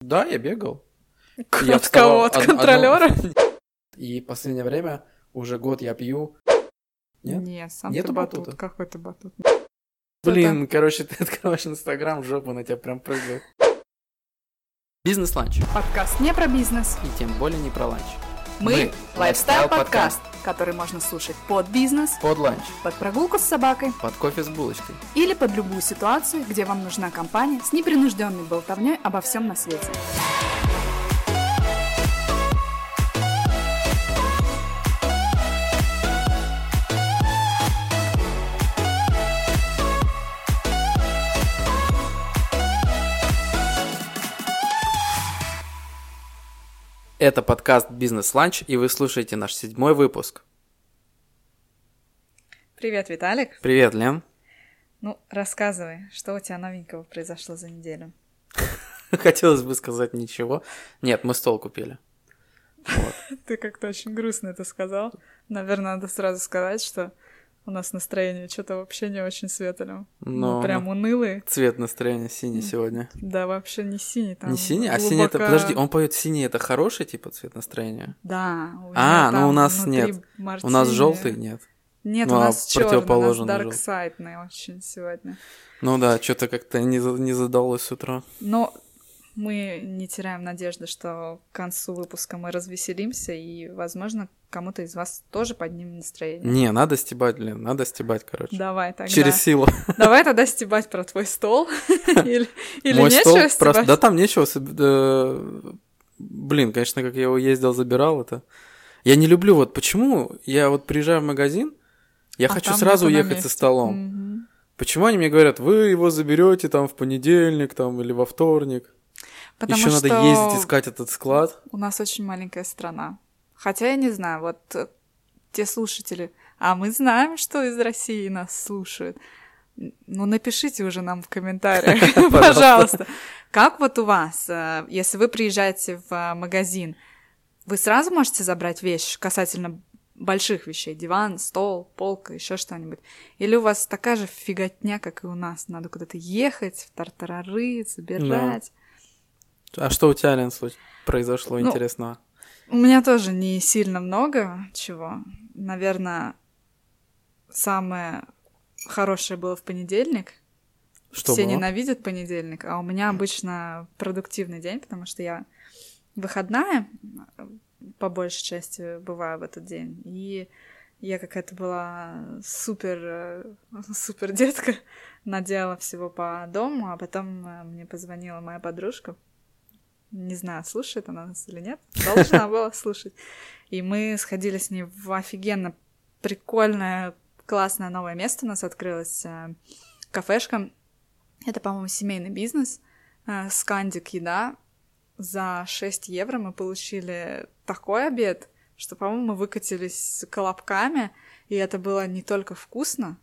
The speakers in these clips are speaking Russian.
Да, я бегал. Я от кого? От контролера? И последнее время уже год я пью. Нет, Нет сам Нету ты батут. батута? Какой ты батут? Блин, короче, ты открываешь Инстаграм, жопа на тебя прям прыгает. Бизнес-ланч. Подкаст не про бизнес. И тем более не про ланч. Мы – лайфстайл-подкаст, который можно слушать под бизнес, Под ланч. под прогулку с собакой Под кофе с булочкой. или под любую ситуацию, где вам нужна компания с непринужденной болтовней обо всем на свете. Это подкаст «Бизнес-ланч», и вы слушаете наш седьмой выпуск. Привет, Виталик. Привет, Лен. Ну, рассказывай, что у тебя новенького произошло за неделю? Хотелось бы сказать ничего. Нет, мы стол купили. Ты как-то очень грустно это сказал. Наверное, надо сразу сказать, что у нас настроение что-то вообще не очень светлое. Но Мы прям унылые. цвет настроения синий сегодня. Да, вообще не синий. Там Не синий? А синий это... глубоко- Подожди, он поет синий, это хороший типа цвет настроения? Да. у А, ну у нас нет. У мартини. нас желтый нет. Нет, Ну, у а нас черный, у нас дарксайдный очень сегодня. Ну да, что-то как-то не, не задалось с утра. Но мы не теряем надежды, что к концу выпуска мы развеселимся, и, возможно, кому-то из вас тоже поднимем настроение. Не, надо стебать, блин, надо стебать, короче. Давай тогда. Через силу. Давай тогда стебать про твой стол. Или, нечего стебать? Да там нечего. э, Блин, конечно, как я его ездил, забирал это. Я не люблю вот почему я вот приезжаю в магазин, я А хочу сразу уехать со столом. Почему они мне говорят, вы его заберете там в понедельник там или во вторник? Потому Еще что надо ездить искать этот склад. у нас очень маленькая страна. Хотя я не знаю, вот э, те слушатели, а мы знаем, что из России нас слушают. Ну, напишите уже нам в комментариях, пожалуйста. Как вот у вас, э, если вы приезжаете в э, магазин, вы сразу можете забрать вещь касательно больших вещей, диван, стол, полка, еще что-нибудь? Или у вас такая же фиготня, как и у нас? Надо куда-то ехать, в тартарары, забирать. А что у тебя, Лен, произошло Ну, интересного? У меня тоже не сильно много чего. Наверное, самое хорошее было в понедельник. Что Все было? ненавидят понедельник, а у меня обычно продуктивный день, потому что я выходная, по большей части, бываю в этот день. И я какая-то была супер, супер детка, наделала всего по дому, а потом э, мне позвонила моя подружка. Не знаю, слушает она нас или нет. Должна была слушать. И мы сходили с ней в офигенно прикольное, классное новое место у нас открылось. э, Кафешка. Это, по-моему, семейный бизнес. Э, Скандик еда. За 6 евро мы получили такой обед, что, по-моему, мы выкатились колобками, и это было не только вкусно,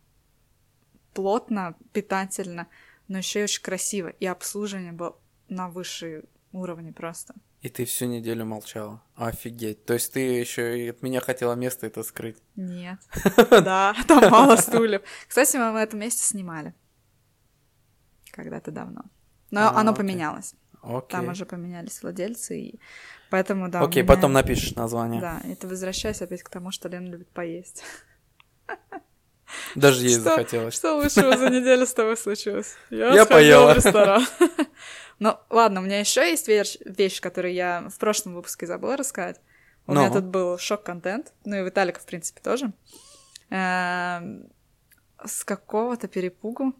плотно, питательно, но еще и очень красиво. И обслуживание было на высшей уровне просто. И ты всю неделю молчала. Офигеть. То есть ты еще и от меня хотела место это скрыть. Нет. Да, там мало стульев. Кстати, мы в этом месте снимали. Когда-то давно. Но А, оно поменялось. Там уже поменялись владельцы, и поэтому, да. Окей, потом напишешь название. Да, это возвращаясь опять к тому, что Лена любит поесть. Даже есть Что- захотелось. Что лучшего за неделю с тобой случилось? Я сходила поела. в ресторан. Ну, ладно, у меня еще есть вещь, вещь, которую я в прошлом выпуске забыла рассказать. У Ну? меня тут был шок-контент, ну и Виталика, в принципе, тоже. Эм, С какого-то перепугу,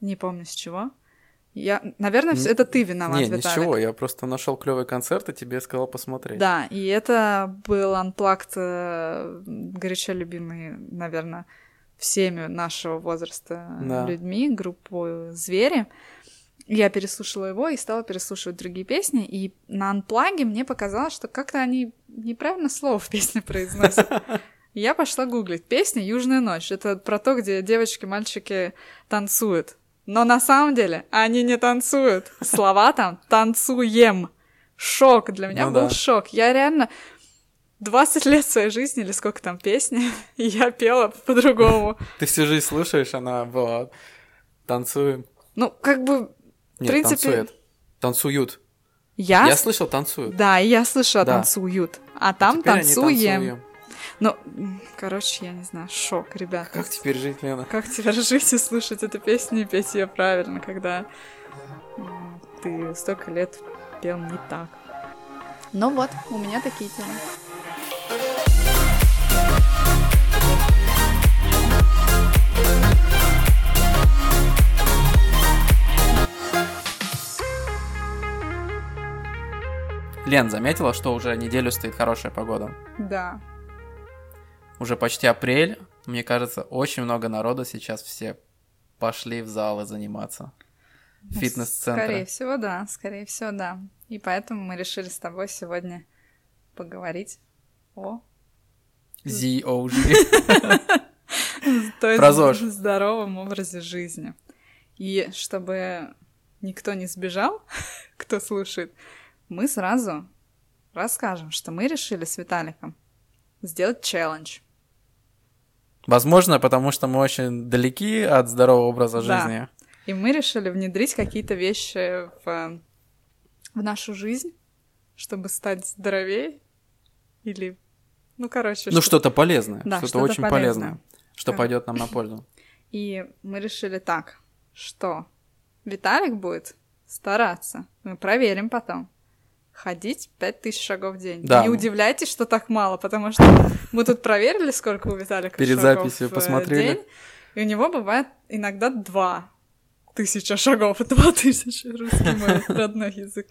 не помню с чего. Я, наверное, Н- это ты виноват, Не, Виталик. ничего, я просто нашел клевый концерт и тебе сказал посмотреть. Да, и это был анплакт э, горячо любимый, наверное, всеми нашего возраста Да. людьми, группу «Звери». Я переслушала его и стала переслушивать другие песни, и на анплаге мне показалось, что как-то они неправильно слово в песне произносят. Я пошла гуглить. Песня «Южная ночь». Это про то, где девочки, мальчики танцуют. Но на самом деле они не танцуют. Слова там «танцуем». Шок. Для меня Ну был да. шок. Я реально 20 лет своей жизни, или сколько там песни, и я пела по-другому. Ты всю жизнь слушаешь, она была танцуем. Ну, как бы, в Нет, принципе... танцует. Танцуют. Я, Я слышал, танцуют. да, и я слышала, Да. танцуют, а там Теперь они танцуем. танцуем. Ну, короче, я не знаю, шок, ребят. Как теперь жить, Лена? Как теперь жить и слушать эту песню и петь ее правильно, когда ты столько лет пел не так. Ну вот, у меня такие темы. Лен, заметила, что уже неделю стоит хорошая погода? Да. Уже почти апрель. Мне кажется, очень много народа сейчас все пошли в залы заниматься. Ну, Фитнес-центры. Скорее всего, да, скорее всего, да. И поэтому мы решили с тобой сегодня поговорить о ZOG. то есть здоровом образе жизни. И чтобы никто не сбежал, кто слушает, мы сразу расскажем, что мы решили с Виталиком сделать челлендж. Возможно, потому что мы очень далеки от здорового образа Да. жизни. И мы решили внедрить какие-то вещи в, в нашу жизнь, чтобы стать здоровее. Или, ну, короче, Ну, что- что-то полезное. Да, что-то что-то очень полезное. полезное. Что Да. пойдет нам на пользу. И мы решили так, что Виталик будет стараться, мы проверим потом, ходить 5000 шагов в день. Да. Не удивляйтесь, что так мало, потому что мы тут проверили, сколько у Виталика Перед шагов записью в э, посмотрели. день, и у него бывает иногда два тысяча шагов, два тысячи, русский мой родной язык.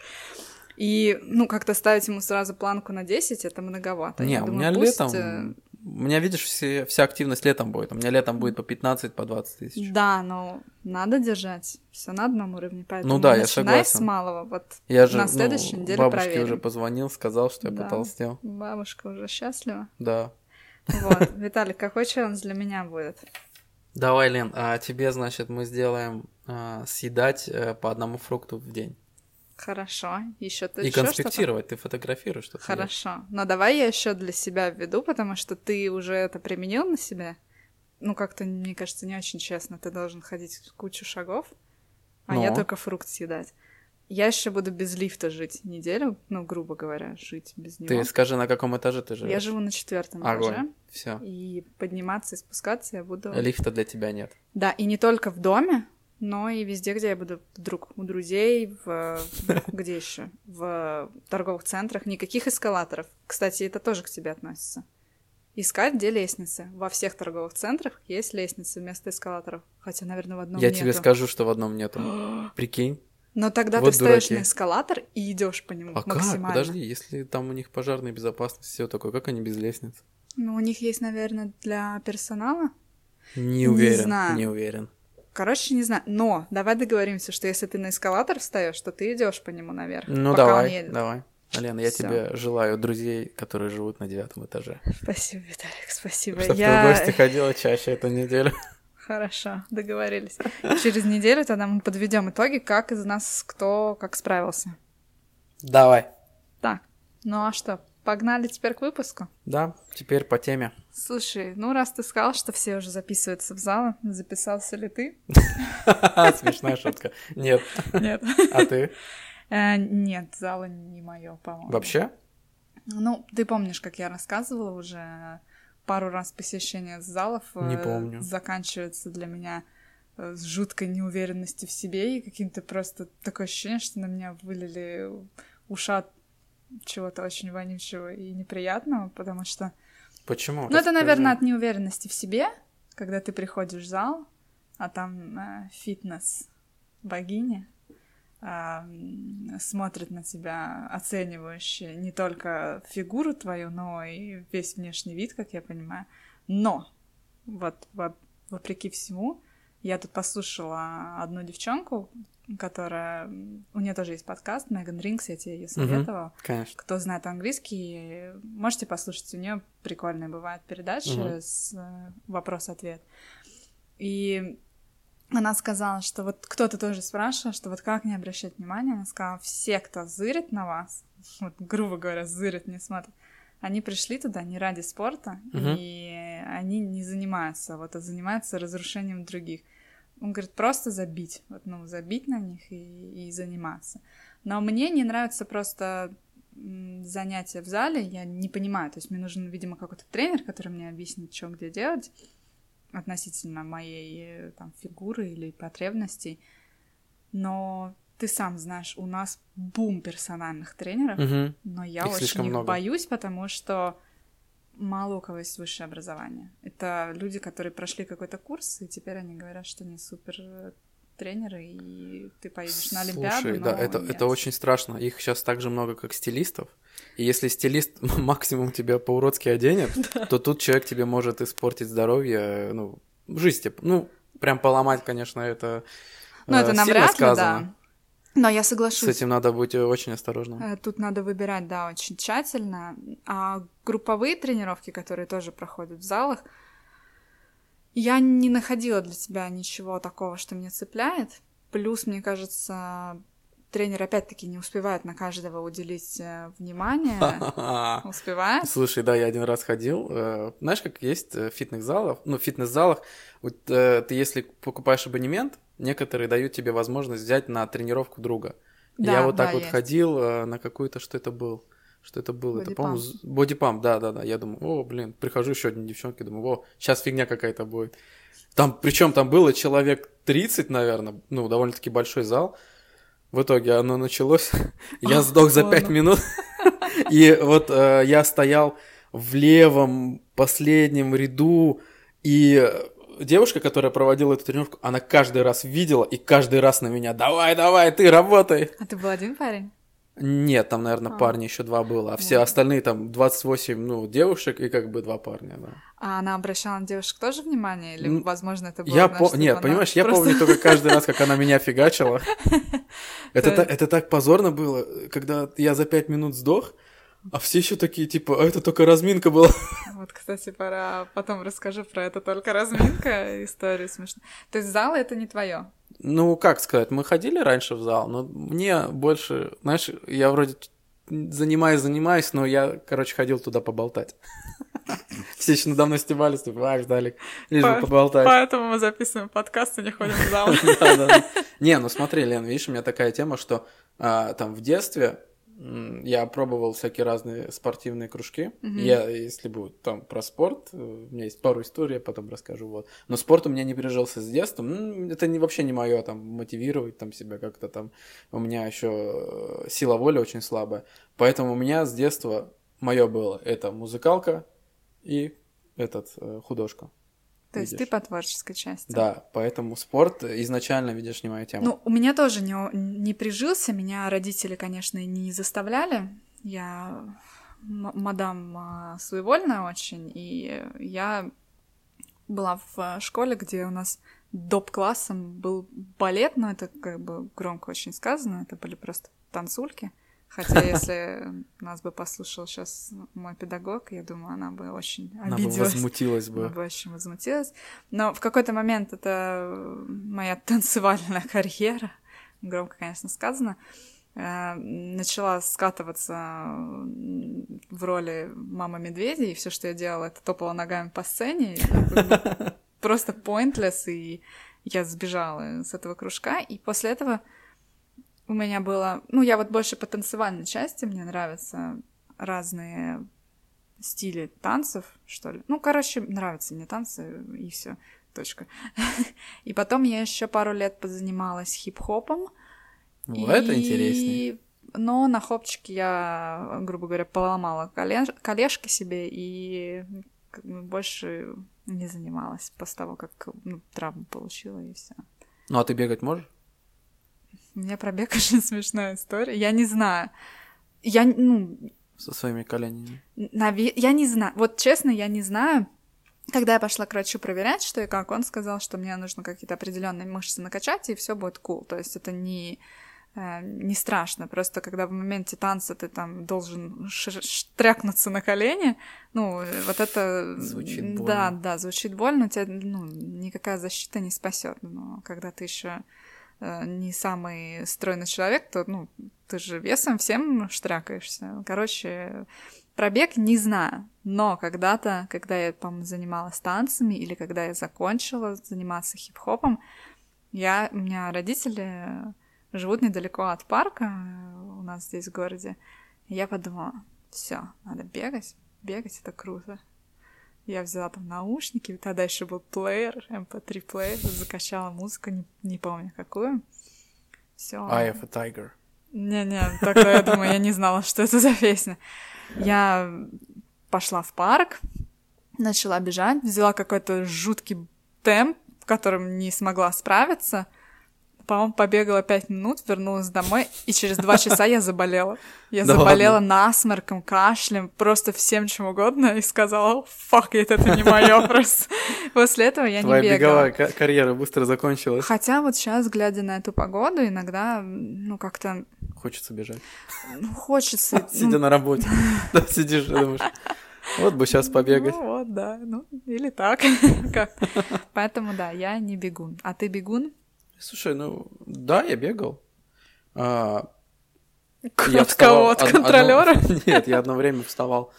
И, ну, как-то ставить ему сразу планку на 10, это многовато. Не, Я у думаю, меня пусть, летом... У меня, видишь, все, вся активность летом будет. У меня летом будет по 15, по 20 тысяч. Да, но надо держать все на одном уровне, поэтому Ну да, я согласен. с малого. Вот Я же на ну, следующей неделе бабушке проверим. уже позвонил, сказал, что я Да. потолстел. бабушка уже счастлива. Да. Вот, Виталик, какой челлендж для меня будет? Давай, Лен, а тебе, значит, мы сделаем а, съедать э, по одному фрукту в день. Хорошо, еще ты И ещё что-то? конспектировать. Ты фотографируешь что-то. Хорошо, но давай я еще для себя введу, потому что ты уже это применил на себя. Ну, как-то, мне кажется, не очень честно. Ты должен ходить кучу шагов, а я Но. только фрукт съедать. Я еще буду без лифта жить неделю, ну, грубо говоря, жить без него. Ты скажи, на каком этаже ты живешь? Я живу на четвертом этаже. Все. И подниматься и спускаться я буду... Лифта для тебя нет. Да, и не только в доме, но и везде, где я буду вдруг у друзей, в... где еще? В торговых центрах. Никаких эскалаторов. Кстати, это тоже к тебе относится. Искать, где лестницы. Во всех торговых центрах есть лестницы вместо эскалаторов. Хотя, наверное, в одном Я нету. тебе скажу, что в одном нету. Прикинь. Но тогда Вот ты встаешь дураки. на эскалатор и идешь по нему А как? максимально. Подожди, если там у них пожарная безопасность, все такое, как они без лестниц? Ну, у них есть, наверное, для персонала. Не уверен. знаю. Не уверен. Короче, не знаю. Но давай договоримся, что если ты на эскалатор встаешь, то ты идешь по нему наверх. Ну пока он давай, едет. давай. Лена, я Всё. тебе желаю друзей, которые живут на девятом этаже. Спасибо, Виталик, спасибо. Чтобы Я... ты в гости ходила чаще эту неделю. Хорошо, договорились. Через неделю тогда мы подведем итоги, как из нас кто как справился. Давай. Так, ну а что, погнали теперь к выпуску? Да, теперь по теме. Слушай, ну раз ты сказал, что все уже записываются в зал, записался ли ты? Смешная шутка. Нет. Нет. А ты? Э, Нет, зала не мое, по-моему. Вообще? Ну, ты помнишь, как я рассказывала уже пару раз посещение залов Не э, помню. заканчивается для меня э, с жуткой неуверенностью в себе и каким-то просто такое ощущение, что на меня вылили ушат чего-то очень вонючего и неприятного, потому что... Почему? Ну, это, наверное, от неуверенности в себе, когда ты приходишь в зал, а там э, фитнес богиня а, м, смотрит на тебя оценивающе не только фигуру твою, но и весь внешний вид, как я понимаю. Но вот во- вопреки всему, я тут послушала одну девчонку, которая... У нее тоже есть подкаст, Меган Рингс, я тебе ее советовала. Конечно. Кто знает английский, можете послушать. У нее прикольные бывают передачи Мгм. с э, вопрос-ответ. И она сказала, что вот кто-то тоже спрашивал, что вот как не обращать внимания. Она сказала, все, кто зырит на вас, вот грубо говоря, зырит, не смотрит, они пришли туда не ради спорта, Мгм. и они не занимаются, вот, а занимаются разрушением других. Он говорит, просто забить, вот, ну, забить на них и, и заниматься. Но мне не нравится просто занятия в зале, я не понимаю, то есть мне нужен, видимо, какой-то тренер, который мне объяснит, что где делать относительно моей там фигуры или потребностей. Но ты сам знаешь, у нас бум персональных тренеров, Мгм. но я Их очень их много. боюсь, потому что мало у кого есть высшее образование. Это люди, которые прошли какой-то курс, и теперь они говорят, что они супер э, тренеры, и ты поедешь на Олимпиаду. Слушай, да, это, нет. это очень страшно. Их сейчас так же много, как стилистов. И если стилист максимум тебя по-уродски оденет, то тут человек тебе может испортить здоровье, ну, жизнь ну, прям поломать, конечно, это Ну, э, это сильно навряд ли, да. Но я С соглашусь. этим надо быть э, очень осторожным. Э, Тут надо выбирать, да, очень тщательно. А групповые тренировки, которые тоже проходят в залах, я не находила для себя ничего такого, что меня цепляет. Плюс, мне кажется, тренер опять-таки не успевает на каждого уделить э, внимание. Успевает? Слушай, да, я один раз ходил. Знаешь, как есть в фитнес-залах, ну, в фитнес-залах, вот, ты если покупаешь абонемент, некоторые дают тебе возможность взять на тренировку друга. Да, я вот так да, вот есть. ходил э, на какую-то, что это был? Что это было? Это, по-моему, Бодипамп. з- бодипамп, да, да, да. Я думаю, о, блин, прихожу еще одни девчонки, думаю, о, сейчас фигня какая-то будет. Там, причем там было человек 30, наверное, ну, довольно-таки большой зал. В итоге оно началось. Я сдох за 5 ладно. минут. И вот э, я стоял в левом последнем ряду, и девушка, которая проводила эту тренировку, она каждый раз видела и каждый раз на меня «Давай, давай, ты работай!» А ты был один парень? Нет, там, наверное, А. парни еще два было, а все Вот. остальные там 28, ну, девушек и как бы два парня, да. А она обращала на девушек тоже внимание? Или, М, возможно, это было... Я по... Нет, понимаешь, я просто- помню только каждый раз, как она меня фигачила. Это, Да. это так позорно было, когда я за пять минут сдох, а все еще такие, типа, а это только разминка была. Вот, кстати, пора потом расскажу про это только разминка, историю смешную. То есть зал это не твое. Ну, как сказать, мы ходили раньше в зал, но мне больше, знаешь, я вроде занимаюсь, занимаюсь, но я, короче, ходил туда поболтать. Все еще надо мной стебались, типа, а, ждали, лишь бы По- поболтать. Поэтому мы записываем подкаст и не ходим в зал. Не, ну смотри, Лен, видишь, у меня такая тема, что а, там в детстве я пробовал всякие разные спортивные кружки. Мгм. Я, если будет там про спорт, э, у меня есть пару историй, я потом расскажу. Вот. Но спорт у меня не прижился с детства. М, Это не, вообще не мое, там, мотивировать там себя как-то там. У меня еще сила воли очень слабая. Поэтому у меня с детства мое было это музыкалка и этот э, художка. То есть ты Видишь? по творческой части. Да, поэтому спорт изначально, видишь, не моя тема. Ну, у меня тоже не, не прижился. Меня родители, конечно, не заставляли. Я мадам а, своевольная очень, и я была в а, школе, где у нас доп-классом был балет, но это как бы громко очень сказано, это были просто танцульки. Хотя, если нас бы послушал сейчас мой педагог, я думаю, она бы очень Она бы обиделась. возмутилась Она бы. бы очень возмутилась. Но в какой-то момент это моя танцевальная карьера, громко, конечно, сказано, э, начала скатываться в роли мамы медведя, и все, что я делала, это топала ногами по сцене. бы Просто pointless, и я сбежала с этого кружка. И после этого у меня было... Ну, я вот больше по танцевальной части, мне нравятся разные стили танцев, что ли. Ну, короче, нравятся мне танцы, и все. Точка. И потом я еще пару лет позанималась хип-хопом. Ну, это И- интересней. Но на хопчике я, грубо говоря, поломала коле- колешки себе и больше не занималась после того, как ну, травму получила и все. Ну, а ты бегать можешь? У меня про бег очень смешная история. Я не знаю. Я, ну, Со своими коленями. Наве- Я не знаю. Вот честно, я не знаю. Когда я пошла к врачу проверять, что и как, он сказал, что мне нужно какие-то определенные мышцы накачать, и все будет cool. То есть это не, э, не страшно. Просто когда в моменте танца ты там должен штрякнуться на колени, ну, вот это... Звучит больно. Да, да, звучит больно, тебя ну, никакая защита не спасет. Но когда ты еще не самый стройный человек, то, ну, ты же весом всем штрякаешься. Короче, пробег не знаю, но когда-то, когда я, по-моему, занималась танцами или когда я закончила заниматься хип-хопом, я, у меня родители живут недалеко от парка э, у нас здесь в городе. И я подумала, все, надо бегать, бегать это круто. Я взяла там наушники, тогда еще был плеер, MP3 плеер, закачала музыку, не, не помню какую. Все. Eye of a Tiger. Не-не, тогда я думаю, я не знала, что это за песня. Я пошла в парк, начала бежать, взяла какой-то жуткий темп, в котором не смогла справиться — по-моему, побегала пять минут, вернулась домой, и через два часа я заболела. Я да заболела ладно? насморком, кашлем, просто всем чем угодно, и сказала, фак, это не мое просто. После этого я Твоя не бегала. беговая карьера быстро закончилась. Хотя вот сейчас, глядя на эту погоду, иногда, ну, как-то... Хочется бежать. Ну, хочется. Сидя на работе. Да, сидишь думаешь... Вот бы сейчас побегать. Ну вот, да, ну или так. Поэтому да, я не бегун. А ты бегун? Слушай, ну да, я бегал. А, от кого? От контролера? Нет, я одно время вставал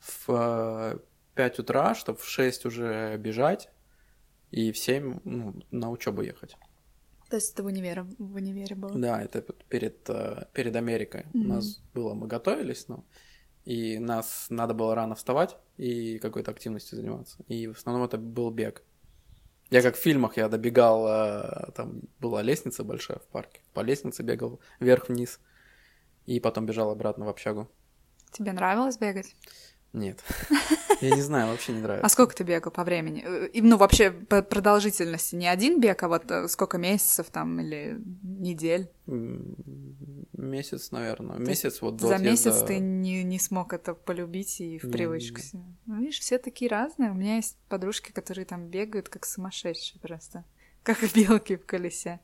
в 5 утра, чтобы в 6 уже бежать, и в 7 ну, на учебу ехать. То есть это в универе, в универе было? Да, это перед, э, перед Америкой. Mm-hmm. У нас было, мы готовились, но и нас надо было рано вставать и какой-то активностью заниматься. И в основном это был бег. Я как в фильмах, я добегал, э, там была лестница большая в парке, по лестнице бегал вверх-вниз, и потом бежал обратно в общагу. Тебе нравилось бегать? Нет. Я не знаю, вообще не нравится. А сколько ты бегал по времени? Э, ну, вообще, по продолжительности. Не один бег, а вот э, сколько месяцев там или недель? Месяц, наверное. Месяц вот до За месяц ты не, не смог это полюбить и в привычку себе. Ну, видишь, все такие разные. У меня есть подружки, которые там бегают как сумасшедшие просто. Как белки в колесе.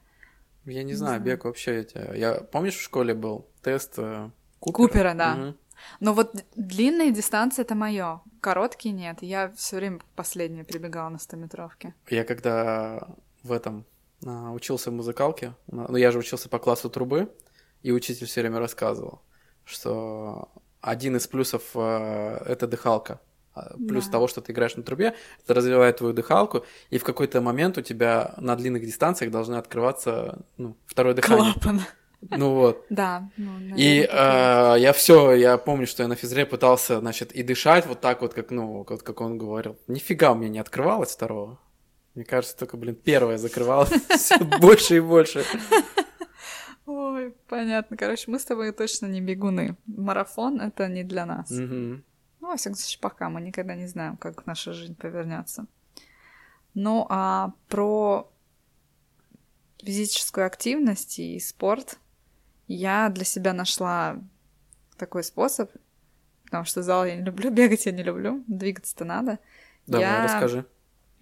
Я не, не знаю, знаю, бег вообще эти... Я, помнишь, в школе был тест э, Купера? Купера, да. Угу. Но вот длинные дистанции это мое, короткие нет. Я все время последнее прибегала на 100 метровке. Я когда в этом а, учился в музыкалке, ну я же учился по классу трубы, и учитель все время рассказывал, что один из плюсов э, это дыхалка. А, плюс да. того, что ты играешь на трубе, это развивает твою дыхалку, и в какой-то момент у тебя на длинных дистанциях должны открываться ну, второе дыхание. Клапан. Ну вот. Да. Ну, и э, я все, я помню, что я на физре пытался, значит, и дышать вот так вот, как, ну, вот как он говорил. Нифига у меня не открывалось второго. Мне кажется, только, блин, первое закрывалось все больше и больше. Ой, понятно. Короче, мы с тобой точно не бегуны. Марафон — это не для нас. Ну, во всяком случае, пока мы никогда не знаем, как наша жизнь повернется. Ну, а про физическую активность и спорт я для себя нашла такой способ, потому что зал я не люблю, бегать я не люблю, двигаться-то надо. Давай, я... расскажи.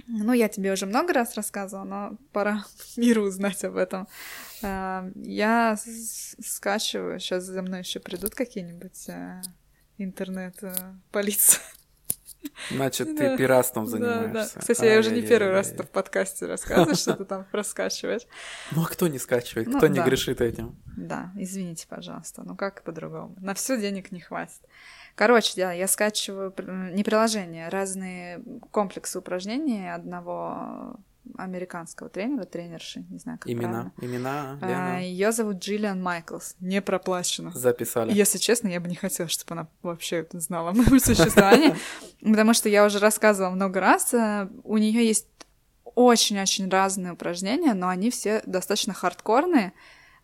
Ну, я тебе уже много раз рассказывала, но пора миру узнать об этом. А, я скачиваю, сейчас за мной еще придут какие-нибудь э, интернет-полиция. Значит, ты пиратством занимаешься. Кстати, я уже не первый раз в подкасте рассказываю, что ты там раскачиваешь. Ну, а кто не скачивает? Ну кто не грешит этим? Да, извините, пожалуйста. Ну, как по-другому? На все денег не хватит. Короче, да, я скачиваю не приложение, разные комплексы упражнений одного американского тренера, тренерши, не знаю, как Имена, правильно. имена, а, Ее зовут Джиллиан Майклс, не проплачено. Записали. Если честно, я бы не хотела, чтобы она вообще знала мое существование, потому что я уже рассказывала много раз, э, у нее есть очень-очень разные упражнения, но они все достаточно хардкорные.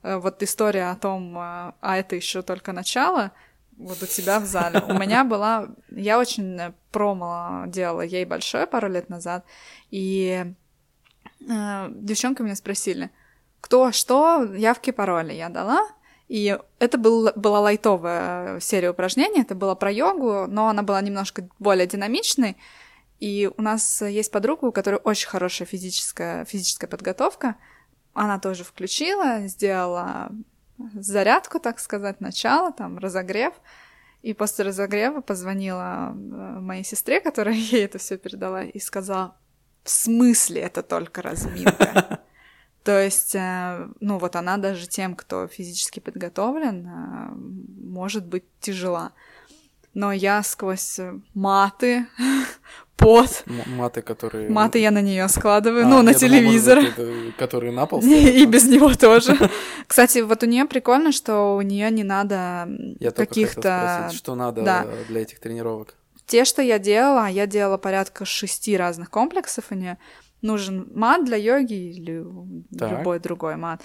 Э, вот история о том, э, а это еще только начало, вот у тебя в зале. У меня была... Я очень промо делала ей большое пару лет назад, и э, девчонки меня спросили, кто, что, явки, пароли я дала. И это был, была лайтовая серия упражнений, это было про йогу, но она была немножко более динамичной. И у нас есть подруга, у которой очень хорошая физическая, физическая подготовка. Она тоже включила, сделала зарядку, так сказать, начало, там, разогрев. И после разогрева позвонила э, моей сестре, которая ей это все передала, и сказала, в смысле это только разминка? То есть, э, ну вот она даже тем, кто физически подготовлен, э, может быть тяжела. но я сквозь маты, пот. маты, которые... Маты я на нее складываю, а, ну, на телевизор. Думал, может, которые на пол И без него тоже. Кстати, вот у нее прикольно, что у нее не надо каких-то... Что надо для этих тренировок? Те, что я делала, я делала порядка шести разных комплексов у нее. Нужен мат для йоги или так. любой другой мат.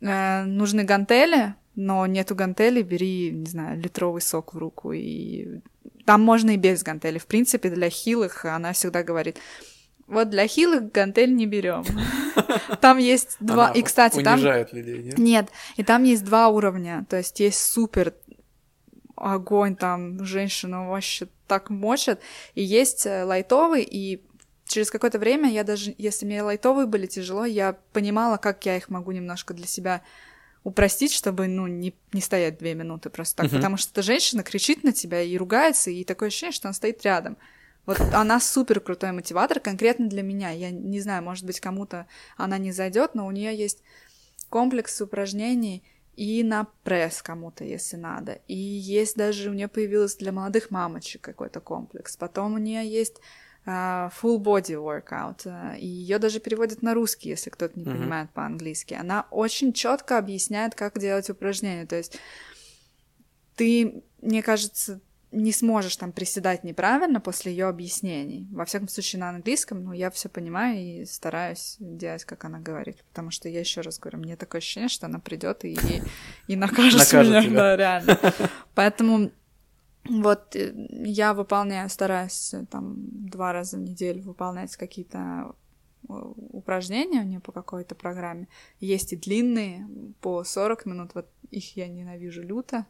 Э, нужны гантели, но нету гантели, бери, не знаю, литровый сок в руку. И там можно и без гантели. В принципе, для хилых она всегда говорит, вот для хилых гантель не берем. Там есть два... и, кстати, там... людей, нет? Нет, и там есть два уровня. То есть есть супер огонь, там женщина вообще так мочат. И есть э, лайтовый, и через какое-то время я даже, если мне лайтовые были тяжело, я понимала, как я их могу немножко для себя упростить, чтобы, ну, не, не стоять две минуты просто так, uh-huh. потому что эта женщина кричит на тебя и ругается, и такое ощущение, что она стоит рядом. Вот она супер крутой мотиватор конкретно для меня. Я не знаю, может быть, кому-то она не зайдет, но у нее есть комплекс упражнений и на пресс кому-то, если надо. И есть даже у нее появилось для молодых мамочек какой-то комплекс. Потом у нее есть uh, full body workout. Uh, и ее даже переводят на русский, если кто-то не mm-hmm. понимает по-английски. Она очень четко объясняет, как делать упражнения. То есть ты, мне кажется, не сможешь там приседать неправильно после ее объяснений. Во всяком случае, на английском, но я все понимаю и стараюсь делать, как она говорит. Потому что я еще раз говорю, мне такое ощущение, что она придет и, и, и накажет, накажет меня. Тебя. Да, реально. Поэтому вот э, я выполняю, стараюсь э, там два раза в неделю выполнять какие-то э, упражнения у нее по какой-то программе. Есть и длинные, по 40 минут, вот их я ненавижу люто.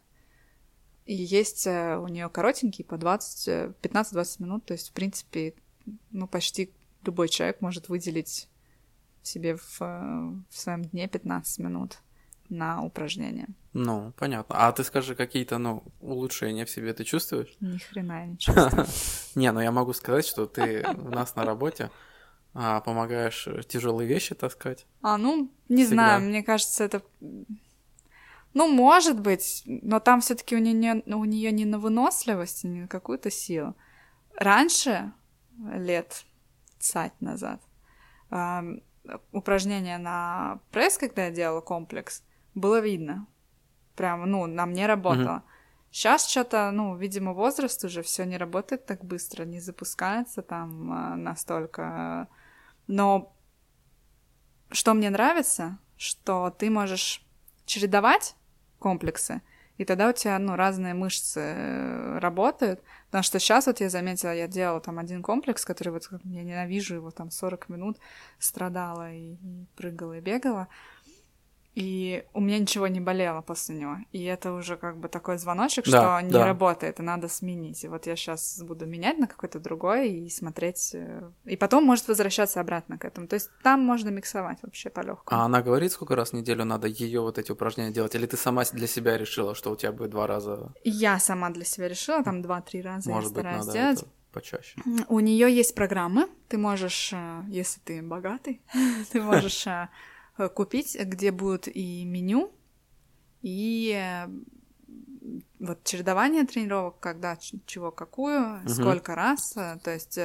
И есть у нее коротенькие, по 20, 15-20 минут, то есть, в принципе, ну, почти любой человек может выделить себе в, в своем дне 15 минут на упражнения. Ну, понятно. А ты скажи, какие-то, ну, улучшения в себе ты чувствуешь? Ни хрена я не чувствую. Не, ну я могу сказать, что ты у нас на работе а, помогаешь тяжелые вещи таскать. А, ну, не знаю, мне кажется, это... Ну, может быть, но там все таки у нее у нее не на выносливость, не на какую-то силу. Раньше, лет цать назад, упражнения на пресс, когда я делала комплекс, было видно. Прям, ну, на мне работало. Mm-hmm. Сейчас что-то, ну, видимо, возраст уже все не работает так быстро, не запускается там а, настолько. Но что мне нравится, что ты можешь чередовать комплексы, и тогда у тебя, ну, разные мышцы э, работают. Потому что сейчас вот я заметила, я делала там один комплекс, который вот я ненавижу его, там 40 минут страдала и, и прыгала и бегала и у меня ничего не болело после него. И это уже как бы такой звоночек, да, что не да. работает, и надо сменить. И вот я сейчас буду менять на какой-то другой и смотреть. Э, и потом может возвращаться обратно к этому. То есть там можно миксовать вообще по легкому. А она говорит, сколько раз в неделю надо ее вот эти упражнения делать? Или ты сама для себя решила, что у тебя будет два раза? Я сама для себя решила, там два-три раза может я быть, стараюсь надо делать. Это почаще. У нее есть программы. Ты можешь, э, если ты богатый, ты можешь Э, купить, где будет и меню, и э, вот чередование тренировок, когда чего какую, угу. сколько раз. Э, то есть,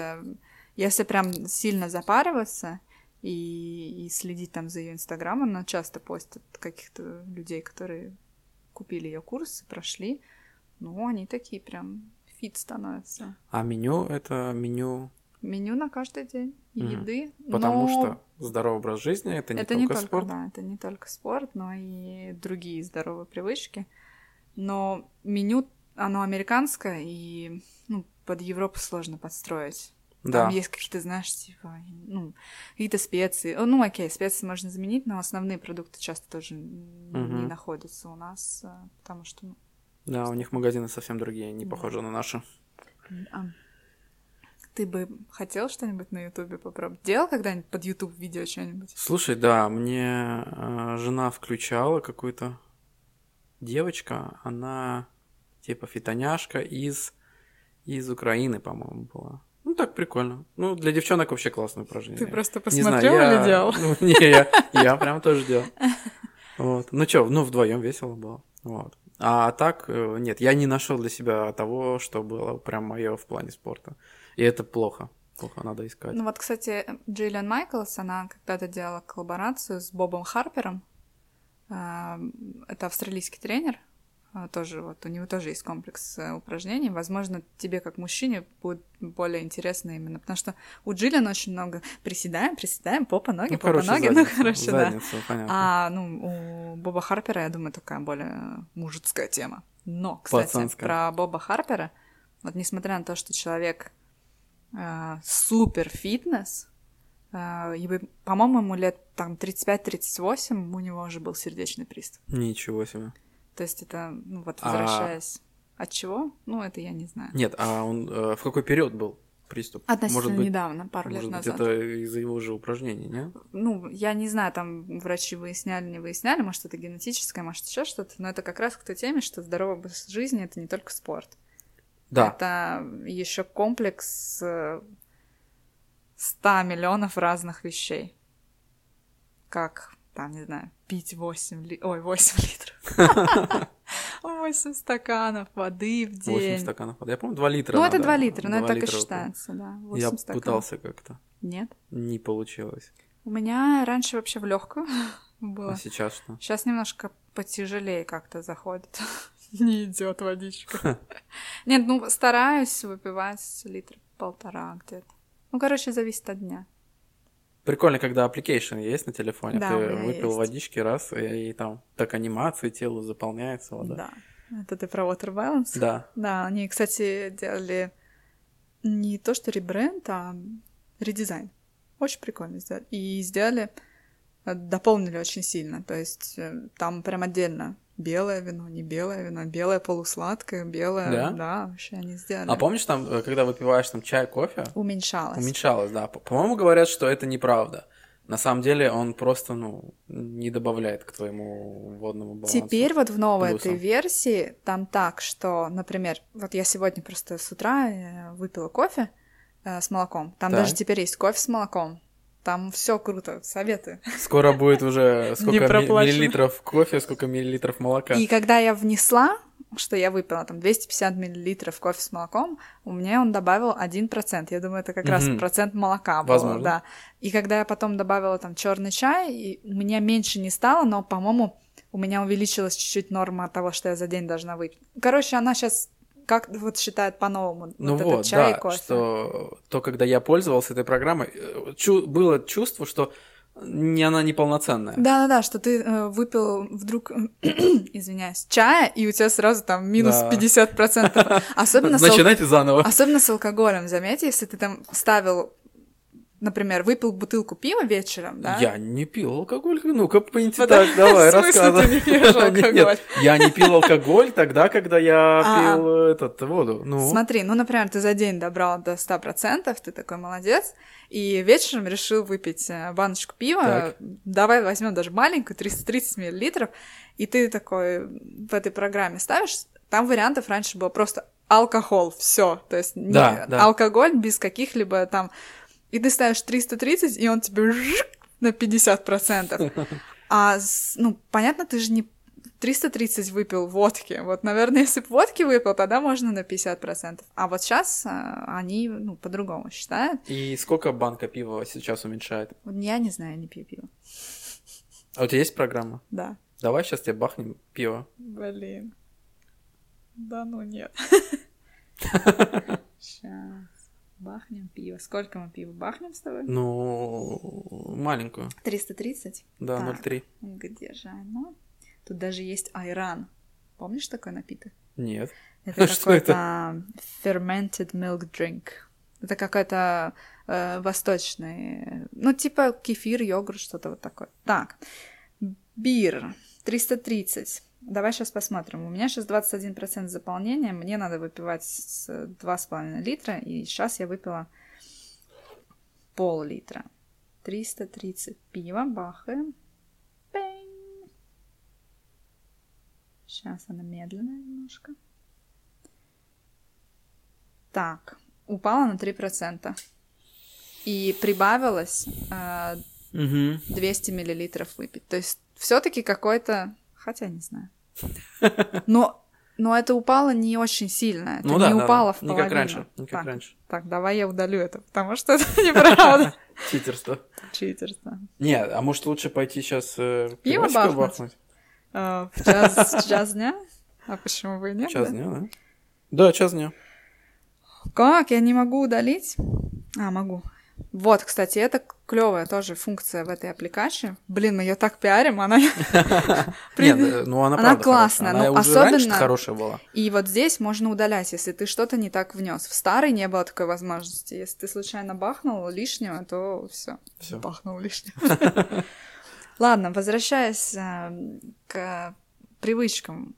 если прям сильно запариваться и, и следить там за ее инстаграмом, она часто постит каких-то людей, которые купили ее курсы, прошли. Ну, они такие прям фит становятся. А меню это меню меню на каждый день еды. Потому но... что здоровый образ жизни это не это только не только, спорт. Да, это не только спорт, но и другие здоровые привычки. Но меню, оно американское, и ну, под Европу сложно подстроить. Да. Там есть какие-то, знаешь, типа, ну, какие-то специи. Ну, окей, специи можно заменить, но основные продукты часто тоже угу. не находятся у нас, а, потому что... Ну, да, у них магазины совсем другие, не да. похожи на наши. Ты бы хотел что-нибудь на Ютубе попробовать? Делал когда-нибудь под Ютуб видео что-нибудь? Слушай, да, мне э, жена включала какую-то девочка, она типа фитоняшка из, из Украины, по-моему, была. Ну, так прикольно. Ну, для девчонок вообще классное упражнение. Ты просто посмотрел знаю, или делал? Ну, не, я, я прям тоже делал. Вот. Ну что, ну, вдвоем весело было. Вот. А так, э, нет, я не нашел для себя того, что было прям мое в плане спорта. И это плохо. Плохо надо искать. Ну вот, кстати, Джиллиан Майклс, она когда-то делала коллаборацию с Бобом Харпером. А, Это австралийский тренер. А, Тоже вот у него тоже есть комплекс э, упражнений. Возможно, тебе как мужчине будет более интересно именно, потому что у Джиллиан очень много приседаем, приседаем, попа, ноги, Ну, попа, короче, ноги, ну задницу, короче, да. задницу, понятно. А ну у Боба Харпера, я думаю, такая более мужицкая тема. Но, кстати, Пацанская. про Боба Харпера, вот несмотря на то, что человек э, супер фитнес, э, и, по-моему, ему лет там 35-38, у него уже был сердечный приступ. Ничего себе. То есть это, ну вот, А- возвращаясь... От чего? Ну, это я не знаю. Нет, а он э, в какой период был приступ? Относительно Может быть, недавно, пару лет может быть, назад. это из-за его же упражнений, не? Ну, я не знаю, там врачи выясняли, не выясняли, может, это генетическое, может, еще что-то, но это как раз к той теме, что здоровый образ жизни — это не только спорт. Да. Это еще комплекс э, 100 миллионов разных вещей. Как, там, не знаю, пить 8 ли... Ой, 8 литров. 8 стаканов воды в 8 день. стаканов воды. Я помню, 2 литра. Ну, это надо. 2 литра, но это только литра. считается, да. 8 Я пытался как-то. Нет. Не получилось. У меня раньше вообще в легкую было. А сейчас что? Сейчас немножко потяжелее как-то заходит. Не идет водичка. Нет, ну стараюсь выпивать литр полтора где-то. Ну, короче, зависит от дня. Прикольно, когда application есть на телефоне, Да, ты выпил есть. водички раз, и, и там так анимации телу заполняется вода. Да. Это ты про Water Balance? Да. Да, они, кстати, делали не то что ребренд, а редизайн. Очень прикольно сделали. И сделали, э, дополнили очень сильно. То есть э, там прям отдельно белое вино, не белое вино, белое полусладкое, белое. Да? Да, вообще они сделали. А помнишь там, э, когда выпиваешь там чай, кофе, Уменьшалось. уменьшалось, да. По- По-моему, говорят, что это неправда. На самом деле он просто, ну, не добавляет к твоему водному балансу. Теперь вот в новой плюсом. этой версии там так, что, например, вот я сегодня просто с утра э, выпила кофе э, с молоком. Там Так. даже теперь есть кофе с молоком. Там все круто, советы. Скоро будет уже сколько миллилитров кофе, сколько миллилитров молока. И когда я внесла, что я выпила там 250 миллилитров кофе с молоком, у меня он добавил 1%. Я думаю, это как раз процент молока был, Возможно. да. И когда я потом добавила там черный чай, и у меня меньше не стало, но, по-моему, у меня увеличилась чуть-чуть норма того, что я за день должна выпить. Короче, она сейчас как вот считает по-новому Ну вот, вот, этот чай да, и кофе. что то, когда я пользовался этой программой, э, чу- было чувство, что не, она неполноценная. Да-да-да, что ты э, выпил вдруг, извиняюсь, чая, и у тебя сразу там минус Да. 50%. Особенно с ал- Начинайте заново. Особенно с алкоголем, заметьте, если ты там ставил, например, выпил бутылку пива вечером, да? Я не пил алкоголь. Ну-ка, Подо- так, давай, рассказывай. ты не пьёшь алкоголь? Нет, я не пил алкоголь тогда, когда я А. пил э, этот, воду. Ну, Смотри, ну, например, ты за день добрал до 100%, ты такой молодец, и вечером решил выпить э, баночку пива, Так. давай возьмем даже маленькую, 330 миллилитров, и ты такой в этой программе ставишь, там вариантов раньше было просто алкоголь, все, то есть не- Да, да. алкоголь без каких-либо там, и ты ставишь 330, и он тебе на 50%. А, ну, понятно, ты же не 330 выпил водки. Вот, наверное, если бы водки выпил, тогда можно на 50%. А вот сейчас они, ну, по-другому считают. и сколько банка пива сейчас уменьшает? Я не знаю, не пью пиво. А у тебя есть программа? Да. Давай сейчас тебе бахнем пиво. Блин. Да ну нет. Сейчас. Бахнем пиво. Сколько мы пива бахнем с тобой? Ну, маленькую. 330? Да, Так. 0,3. Где же оно? Тут даже есть айран. Помнишь такой напиток? Нет. Это какой-то fermented milk drink. Это какой-то э, восточный, ну, типа кефир, йогурт, что-то вот такое. Так, бир 330. Давай сейчас посмотрим. У меня сейчас 21% заполнения. Мне надо выпивать с 2,5 литра. И сейчас я выпила пол-литра. 330 пива. Бахаем. Пень. Сейчас она медленная немножко. Так, упала на 3%. И прибавилось э, Угу. 200 миллилитров выпить. То есть все-таки какой-то, хотя не знаю. Но, но это упало не очень сильно. Это Ну да, не да, упало да. в Не как половину. раньше, не как так, раньше. Так, давай я удалю это, потому что это неправда. Читерство. Читерство. Нет, а может лучше пойти сейчас э, Пиво бахнуть? А, В час, дня? А почему бы и нет? Час дня, да? Да, час дня. Как? Я не могу удалить? А, могу. Вот, кстати, это клевая тоже функция в этой аппликации. Блин, мы ее так пиарим, она... Нет, ну она, Она классная, хорошая. ну, особенно- хорошая была. И вот здесь можно удалять, если ты что-то не так внес. В старой не было такой возможности. Если ты случайно бахнул лишнего, то все. Бахнул лишнего. Ладно, возвращаясь э, к привычкам.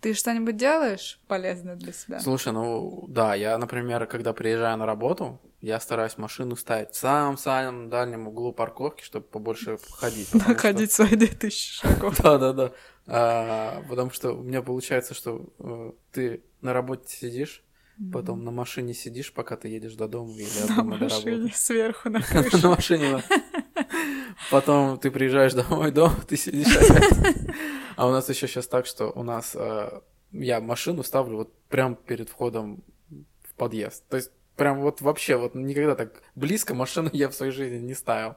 Ты что-нибудь делаешь полезное для себя? Слушай, ну да, я, например, когда приезжаю на работу, я стараюсь машину ставить в самом-самом дальнем углу парковки, чтобы побольше ходить. потому что- Находить свои 2000 шагов. Да, да, да. А, потому что у меня получается, что э, ты на работе сидишь, потом на машине сидишь, пока ты едешь до дома или от на дома до работы. машине сверху на На машине. Потом ты приезжаешь домой, дома, ты сидишь опять. А у нас еще сейчас так, что у нас э, я машину ставлю вот прям перед входом в подъезд. То есть прям вот вообще вот никогда так близко машину я в своей жизни не ставил.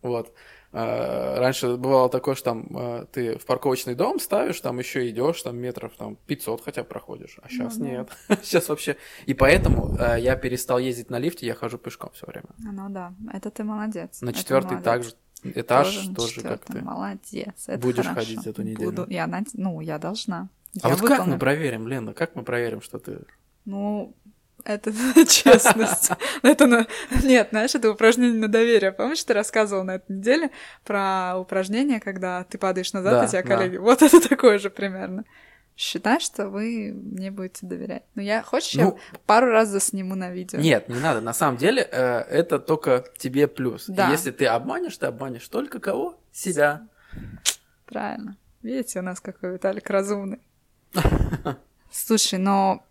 Вот. Э, Раньше бывало такое, что там э, ты в парковочный дом ставишь, там еще идешь, там метров там 500 хотя проходишь, а сейчас Ну да. нет. Сейчас вообще. И поэтому э, я перестал ездить на лифте, я хожу пешком все время. Ну да, это ты молодец. На это четвертый молодец. также этаж тоже, как четвёртом. ты. Молодец. это будешь хорошо. ходить эту неделю? Буду. Я над- Ну, я должна. А Я вот как мы выполню. проверим, Лена, как мы проверим, что ты... Ну, это честность. Это на... Нет, знаешь, это упражнение на доверие. Помнишь, ты рассказывал на этой неделе про упражнение, когда ты падаешь назад, Да, тебя да. коллеги... Вот это такое же примерно. Считай, что вы мне будете доверять. Ну, я... Хочешь, Ну, я пару раз засниму на видео? нет, не надо. На самом деле, э, это только тебе плюс. И Да. Если ты обманешь, ты обманешь только кого? Себя. Правильно. Видите, у нас какой Виталик разумный. Слушай, но...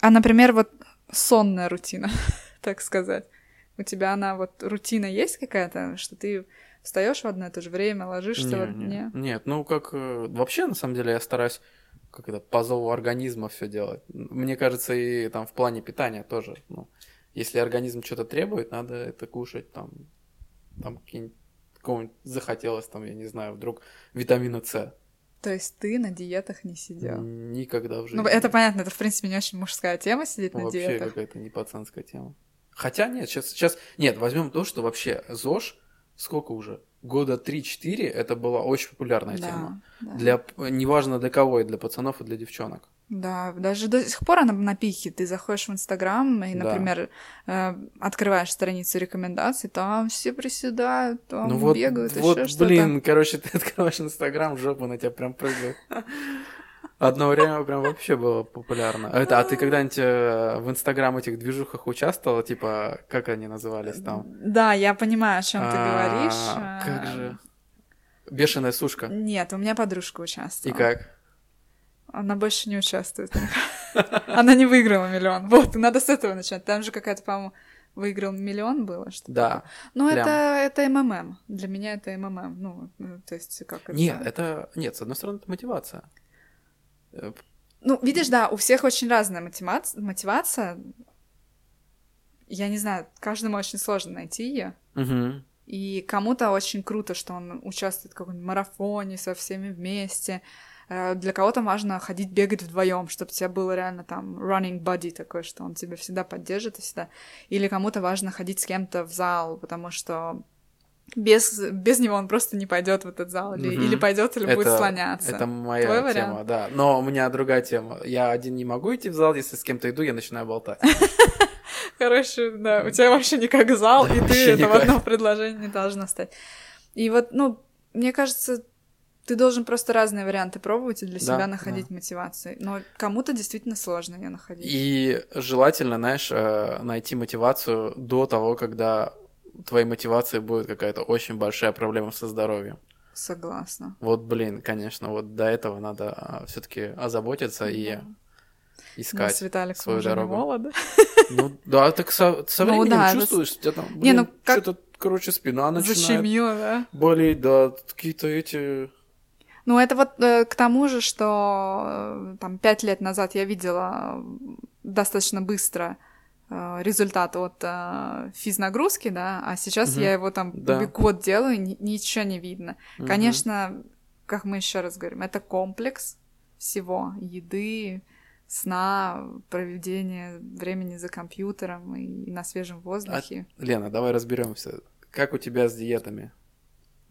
А, например, вот сонная рутина, так сказать. У тебя она вот рутина есть какая-то, что ты встаешь в одно и то же время, ложишься Не, в одно... не. Не? Нет, ну как... э, Вообще, на самом деле, я стараюсь как это, по зову организма все делать. Мне кажется, и там в плане питания тоже. Ну, если организм что-то требует, надо это кушать, там, там какого-нибудь захотелось, там, я не знаю, вдруг витамина С. То есть ты на диетах не сидел? Никогда в жизни. Ну, это понятно, это, в принципе, не очень мужская тема сидеть на Вообще диетах. какая-то не пацанская тема. Хотя нет, сейчас, сейчас... Нет, возьмем то, что вообще ЗОЖ, сколько уже? Года 3-4 это была очень популярная тема. Да, да. Для, неважно для кого, и для пацанов, и для девчонок. Да, даже до сих пор она на пике. Ты заходишь в Инстаграм и, Да. например, э, открываешь страницу рекомендаций, там все приседают, там ну вот, бегают, вот еще что-то. блин, короче, ты открываешь Инстаграм, жопа на тебя прям прыгает. Одно время прям вообще было популярно. Это, а ты когда-нибудь э, в Инстаграм этих движухах участвовала? Типа, как они назывались там? Да, я понимаю, о чем ты А, говоришь. Как Э, же? Бешеная сушка. Нет, у меня подружка И участвовала. как? Она больше не участвует. Она не выиграла миллион. Вот, надо с этого начать. Там же какая-то, по-моему, выиграл миллион было, что Да. Ну, Прям. это, это МММ. Для меня это МММ. Ну, э, то есть, как это... Нет, это... Нет, с одной стороны, это мотивация. Э, Ну, видишь, да, у всех очень разная мотивация. мотивация. Я не знаю, каждому очень сложно найти ее. мгм. И кому-то очень круто, что он участвует в каком-нибудь марафоне со всеми вместе. Э, Для кого-то важно ходить бегать вдвоем, чтобы у тебя было реально там running buddy такой, что он тебя всегда поддержит и всегда. Или кому-то важно ходить с кем-то в зал, потому что без, без него он просто не пойдет в этот зал. Или, Мгм. или пойдет, или будет Это- слоняться. Это моя Твой тема, вариант? да. Но у меня другая тема. Я один не могу идти в зал, если с кем-то иду, я начинаю болтать. Короче, да, у тебя вообще не как зал, и ты это в никак. одном предложении не должна стать. И вот, ну, мне кажется, ты должен просто разные варианты пробовать и для себя да. находить мотивацию. Но кому-то действительно сложно ее находить. И желательно, знаешь, э, найти мотивацию до того, когда твоей мотивацией будет какая-то очень большая проблема со здоровьем. Согласна. Вот, блин, конечно, вот до этого надо все-таки озаботиться и Да. Мы искать с Виталиком свою уже дорогу. не молоды. Ну да, так со, со Ну временем да, это с- чувствуешь, у тебя там, Не, ну как- что-то, короче, спина начинает Защемило, да? болеть, да, какие-то эти... Ну, это вот э, к тому же, что э, там пять лет назад я видела достаточно быстро э, результат от э, физнагрузки, да, а сейчас Мгм. я его там Да. год делаю, ни- ничего не видно. Мгм. Конечно, как мы еще раз говорим, это комплекс всего еды, сна, проведения времени за компьютером и на свежем воздухе. Лена, давай разберемся. Как у тебя с диетами?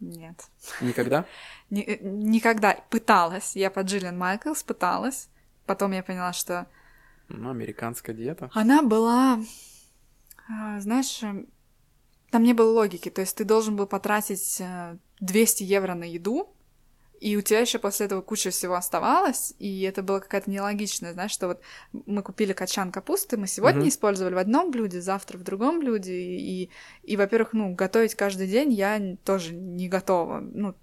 Нет. Никогда? Ни- э, никогда пыталась. Я под Джиллиан Майклс пыталась. Потом я поняла, что Ну, американская диета. она была, а, знаешь, э, там не было логики. То есть ты должен был потратить э, 200 евро на еду, и у тебя еще после этого куча всего оставалось, и это было какая-то нелогичная, знаешь, что вот мы купили качан капусты, мы сегодня Мгм. использовали в одном блюде, завтра в другом блюде, и, и, во-первых, ну, готовить каждый день я тоже не готова, ну,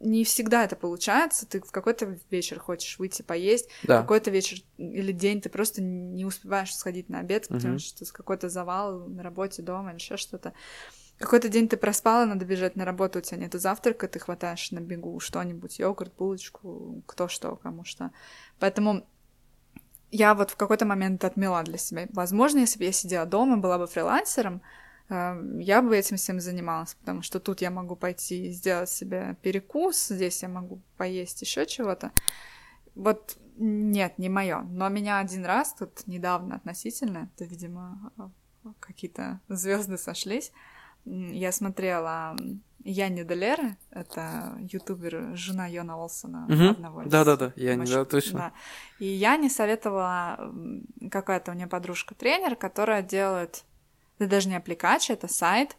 не всегда это получается, ты в какой-то вечер хочешь выйти поесть, Да. какой-то вечер или день ты просто не успеваешь сходить на обед, потому Мгм. что какой-то завал на работе, дома или еще что-то. Какой-то день ты проспала, надо бежать на работу, у тебя нет завтрака, ты хватаешь на бегу что-нибудь, йогурт, булочку, кто что, кому что. Поэтому я вот в какой-то момент отмела для себя. Возможно, если бы я сидела дома, была бы фрилансером, я бы этим всем занималась, потому что тут я могу пойти и сделать себе перекус, здесь я могу поесть еще чего-то. Вот нет, не мое. Но меня один раз тут недавно относительно, это, видимо, какие-то звезды сошлись. Я смотрела Янни Делеры, это ютубер, жена Йона Олсона, Мгм. одного из Да-да-да, я не да, точно. да. И я не советовала какая-то у нее подружка-тренер, которая делает, это даже не аппликация, это сайт,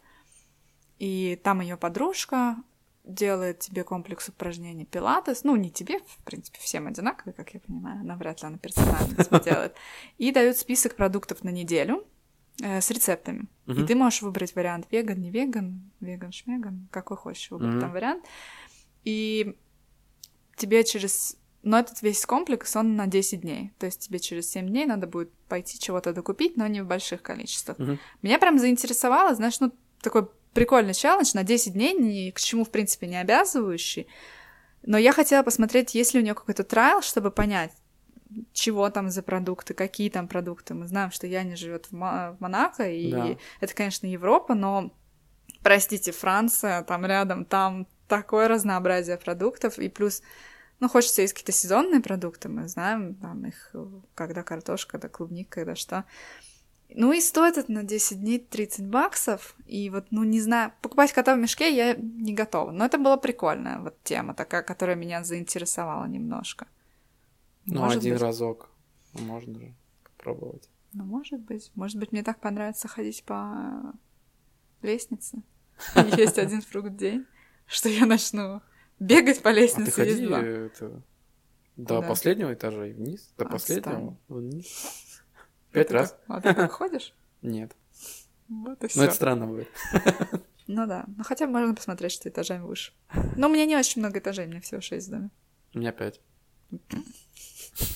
и там ее подружка делает тебе комплекс упражнений пилатес, ну, не тебе, в принципе, всем одинаковые, как я понимаю, она вряд ли она персонально тебе делает, и дают список продуктов на неделю э, с рецептами. И Мгм. ты можешь выбрать вариант веган, не веган, веган, шмеган, какой хочешь выбрать Мгм. там вариант. И тебе через... Но этот весь комплекс, он на 10 дней. То есть тебе через 7 дней надо будет пойти чего-то докупить, но не в больших количествах. Мгм. Меня прям заинтересовало, знаешь, ну, такой прикольный челлендж на 10 дней, ни к чему, в принципе, не обязывающий. Но я хотела посмотреть, есть ли у нее какой-то трайл, чтобы понять, чего там за продукты, какие там продукты. Мы знаем, что Яня живет в, в Монако, и Да. это, конечно, Европа, но, простите, Франция, там рядом, там такое разнообразие продуктов, и плюс, ну, хочется есть какие-то сезонные продукты, мы знаем, там их, когда картошка, когда клубника, когда что. Ну и стоит это на 10 дней 30 баксов, и вот, ну, не знаю, покупать кота в мешке я не готова, но это была прикольная вот тема такая, которая меня заинтересовала немножко. Ну, Может один быть. разок. Можно же попробовать. Ну, может быть. Может быть, мне так понравится ходить по лестнице. Есть один фрукт в день, что я начну бегать по А лестнице. ходи есть два. это, до Куда? последнего этажа и вниз. До Отстань. последнего вниз. А Пять ты раз? так- А ты так ходишь? Нет. Вот и Ну, это все. странно будет. Ну да. Ну хотя бы можно посмотреть, что этажами выше. Но у меня не очень много этажей, у меня всего шесть в доме. У меня пять.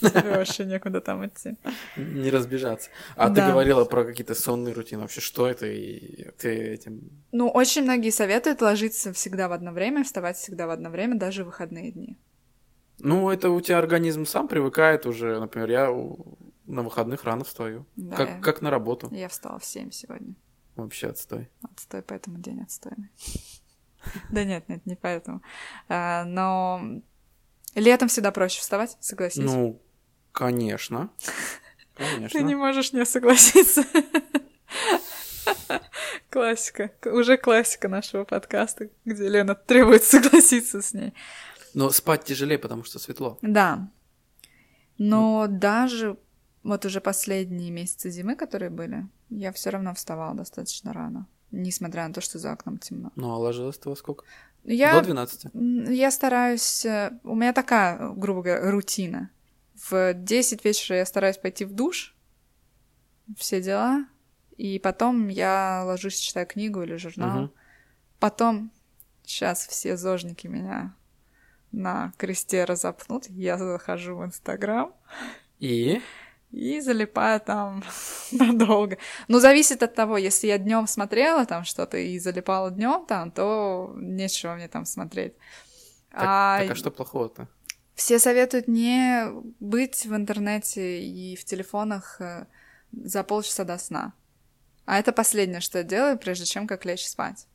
Тебе вообще некуда там идти. Не разбежаться. А ты говорила про какие-то сонные рутины. Вообще, что это? И ты этим... Ну, очень многие советуют ложиться всегда в одно время, вставать всегда в одно время, даже в выходные дни. Ну, это у тебя организм сам привыкает уже. Например, я на выходных рано встаю. Да, Как, я- как на работу. Я встала в 7 сегодня. Вообще отстой. Отстой, поэтому день отстойный. Да нет, нет, не поэтому. А, Но летом всегда проще вставать, согласись. Ну, конечно. Ты не Конечно. можешь не согласиться. Классика. Уже классика нашего подкаста, где Лена требует согласиться с ней. Но спать тяжелее, потому что светло. Да. Но даже вот уже последние месяцы зимы, которые были, я все равно вставала достаточно рано, несмотря на то, что за окном темно. Ну, а ложилась ты во сколько? Я, До 12. м, я стараюсь... э, У меня такая, грубо говоря, рутина. В 10 вечера я стараюсь пойти в душ, все дела, и потом я ложусь, читаю книгу или журнал. Мгм. Потом, сейчас все зожники меня на кресте разопнут, я захожу в Инстаграм, И? И залипаю там надолго. Ну, зависит от того, если я днем смотрела там что-то и залипала днем там, то нечего мне там смотреть. а... так а что плохого-то? Все советуют не быть в интернете и в телефонах э, за полчаса до сна. А это последнее, что я делаю, прежде чем как лечь спать.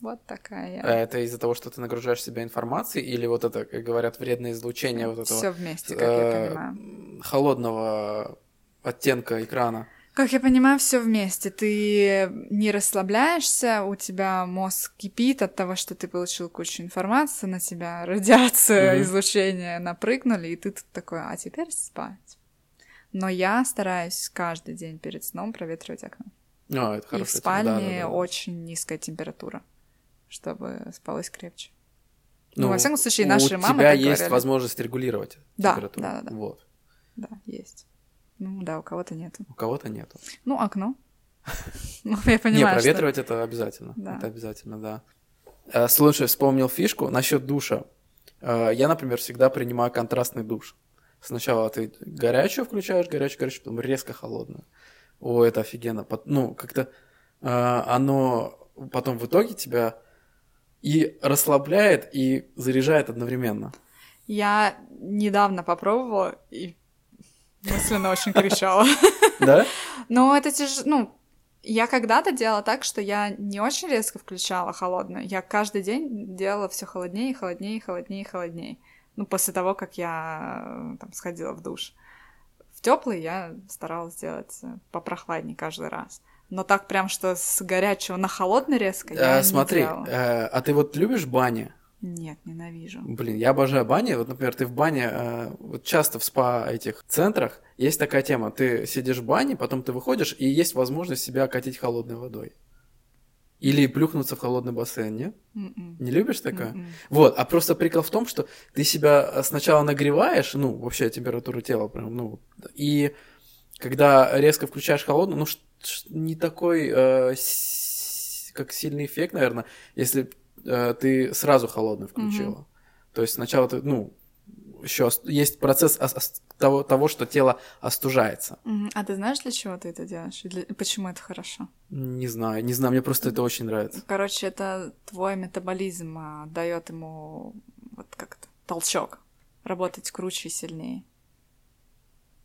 Вот такая. А это из-за того, что ты нагружаешь себя информацией, или вот это, как говорят, вредное излучение вот этого... Все вместе, как э, я понимаю. Холодного оттенка экрана. Как я понимаю, все вместе. Ты не расслабляешься, у тебя мозг кипит от того, что ты получил кучу информации, на тебя радиация, mm-hmm. излучение напрыгнули, и ты тут такой, а теперь спать. Но я стараюсь каждый день перед сном проветривать окно. О, это хорошо. И в спальне да, да, да. очень низкая температура, чтобы спалось крепче. Ну, ну во всяком случае, наши мамы. У тебя есть говорили. возможность регулировать да, температуру. Да, да, да. Вот. Да, есть. Ну да, у кого-то нету. У кого-то нету. Ну, окно. Ну, я понимаю, Не, проветривать это обязательно. Это обязательно, да. Э, слушай, вспомнил фишку насчет душа. Э, я, например, всегда принимаю контрастный душ. Сначала ты горячую включаешь, горячую, горячую, потом резко холодную. О, это офигенно. Ну, как-то э, оно потом в итоге тебя и расслабляет, и заряжает одновременно. Я недавно попробовала, и Мысленно очень кричала. Да? Но это тяжело, ну, я когда-то делала так, что я не очень резко включала холодную. Я каждый день делала все холоднее, холоднее, холоднее, холоднее. Ну, после того, как я э, там сходила в душ. В теплый я старалась сделать э, попрохладнее каждый раз. Но так прям, что с горячего на холодный резко я а, не Смотри, делала. Э, а ты вот любишь бани? Нет, ненавижу. Блин, я обожаю бани. Вот, например, ты в бане, э, вот часто в спа этих центрах есть такая тема. Ты сидишь в бане, потом ты выходишь, и есть возможность себя окатить холодной водой. Или плюхнуться в холодный бассейн, нет? Mm-mm. М-м. Не любишь такое? Mm-mm. М-м. Вот, а просто прикол в том, что ты себя сначала нагреваешь, ну, вообще температуру тела прям, ну, и когда резко включаешь холодную, ну, не такой, э, с- как сильный эффект, наверное, если э, ты сразу холодный включила. Угу. То есть сначала ты, ну, еще есть процесс того, того, что тело остужается. А ты знаешь, для чего ты это делаешь? И для... Почему это хорошо? Не знаю, не знаю, мне просто это очень нравится. Короче, это твой метаболизм а, дает ему вот как-то толчок работать круче и сильнее.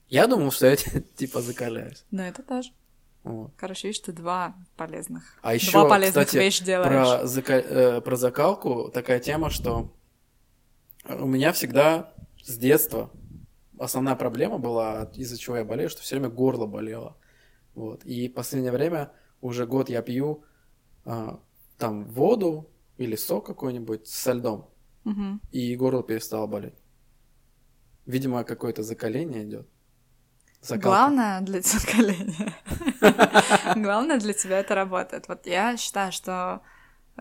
Я думал, что я типа закаляюсь. Но это тоже. Вот. Короче, видишь, ты два полезных. А еще, два полезных кстати, вещи делаешь. Про, зака... э, про закалку такая тема, что у меня всегда с детства основная проблема была, из-за чего я болею, что все время горло болело. Вот. И в последнее время уже год я пью э, там воду или сок какой-нибудь со льдом, угу. и горло перестало болеть. Видимо, какое-то закаление идет. Закалка. Главное для закаления. Главное для тебя это работает. Вот я считаю, что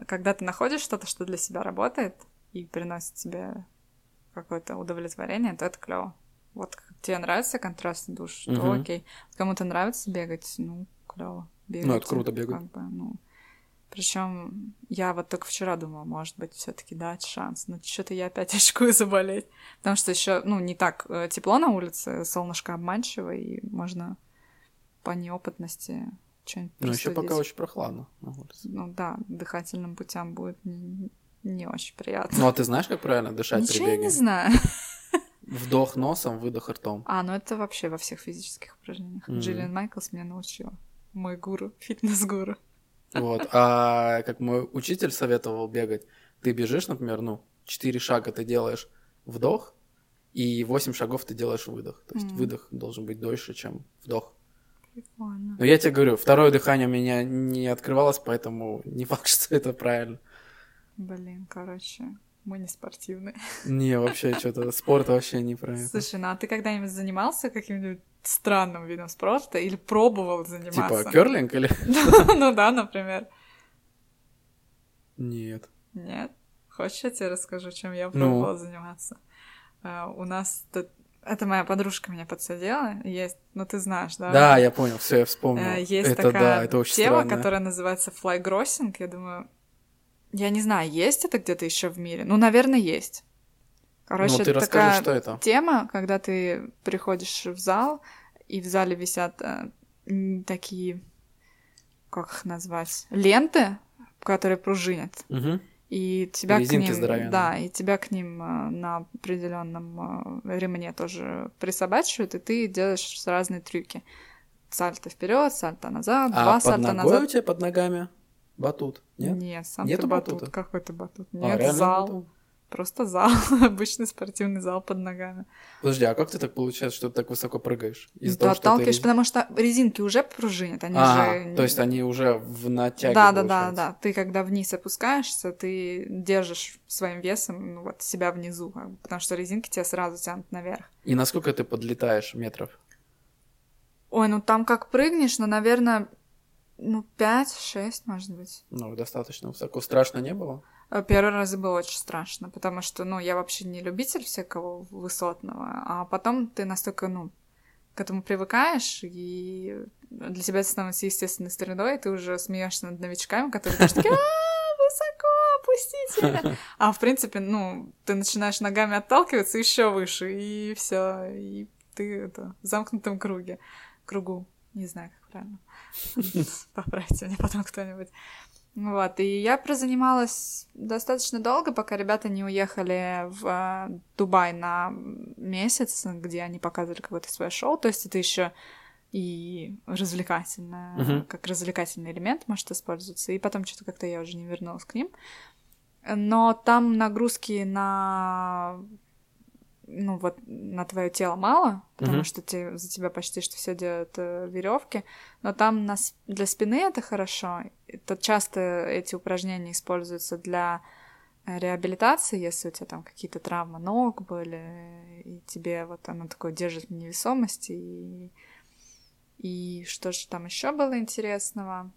когда ты находишь что-то, что для себя работает и приносит тебе какое-то удовлетворение, то это клево. Вот тебе нравится контрастный душ, то окей. Кому-то нравится бегать, ну, клево. Ну, это круто бегать. Как бы, ну, причем я вот только вчера думала, может быть, все-таки дать шанс. Но что-то я опять очкую заболеть. Потому что еще, ну, не так э, тепло на улице, солнышко обманчиво, и можно по неопытности что-нибудь Ну, еще пока очень прохладно на улице. Ну да, дыхательным путям будет не, не очень приятно. Ну, а ты знаешь, как правильно дышать Ничего при беге? я не знаю. Вдох носом, выдох ртом. А, ну это вообще во всех физических упражнениях. Mm-hmm. Джиллиан Майклс меня научила. Мой гуру, фитнес-гуру. Вот. А как мой учитель советовал бегать, ты бежишь, например, ну, 4 шага ты делаешь вдох, и 8 шагов ты делаешь выдох. То есть mm. выдох должен быть дольше, чем вдох. Прикольно. Но я тебе говорю, второе дыхание у меня не открывалось, поэтому не факт, что это правильно. Блин, короче, мы не спортивные. Не, вообще что-то, спорт вообще не про это. Слушай, ну а ты когда-нибудь занимался каким-нибудь странным видом спорта или пробовал заниматься? Типа керлинг или? Ну да, например. Нет. Нет? Хочешь, я тебе расскажу, чем я пробовала ну. заниматься? А, у нас это моя подружка меня подсадила. Есть, ну ты знаешь, да? Да, я понял, все, я вспомнил. Э, есть это, такая да, это очень тема, странно. которая называется флайгроссинг. Я думаю, я не знаю, есть это где-то еще в мире. Ну, наверное, есть. Короче, ну, ты это такая что это. тема, когда ты приходишь в зал, и в зале висят э, такие, как их назвать, ленты, которые пружинят. Угу. И тебя Резинки к ним, здоровенные. да, и тебя к ним э, на определенном э, ремне тоже присобачивают, и ты делаешь разные трюки. Сальто вперед, сальто назад, А два под сальто ногой назад. у тебя под ногами батут, нет? Нет, сам Нету ты батут. батута? Какой то батут? А, Нет, реально зал. батут? Просто зал. Обычный спортивный зал под ногами. Подожди, а как ты так получается, что ты так высоко прыгаешь? Из-за Ты того, что ты отталкиваешь, потому что резинки уже пружинят, они Ага, же... то есть они уже в натяге, Да, да, да, да. Ты когда вниз опускаешься, ты держишь своим весом ну, вот себя внизу, потому что резинки тебя сразу тянут наверх. И насколько ты подлетаешь метров? Ой, ну там как прыгнешь, ну, наверное, ну, 5-6, может быть. Ну, достаточно высоко. Страшно не было? Э, Первый раз было очень страшно, потому что, ну, я вообще не любитель всякого высотного, а потом ты настолько, ну, к этому привыкаешь, и для тебя это становится естественной средой, и ты уже смеешься над новичками, которые тоже такие, «А, высоко, опустите меня». А в принципе, ну, ты начинаешь ногами отталкиваться еще выше, и все, и ты это, в замкнутом круге, кругу, не знаю, как правильно. Поправьте меня потом кто-нибудь. Вот, и я прозанималась достаточно долго, пока ребята не уехали в э, Дубай на месяц, где они показывали какое-то свое шоу. То есть это еще и развлекательное, Мгм. как развлекательный элемент может использоваться. И потом что-то как-то я уже не вернулась к ним. Но там нагрузки на ну вот на твое тело мало, потому Мгм. что те, за тебя почти что все делают веревки, но там на, для спины это хорошо. Это часто эти упражнения используются для э, реабилитации, если у тебя там какие-то травмы ног были, и тебе вот оно такое держит в невесомости. И, и что же там еще было интересного?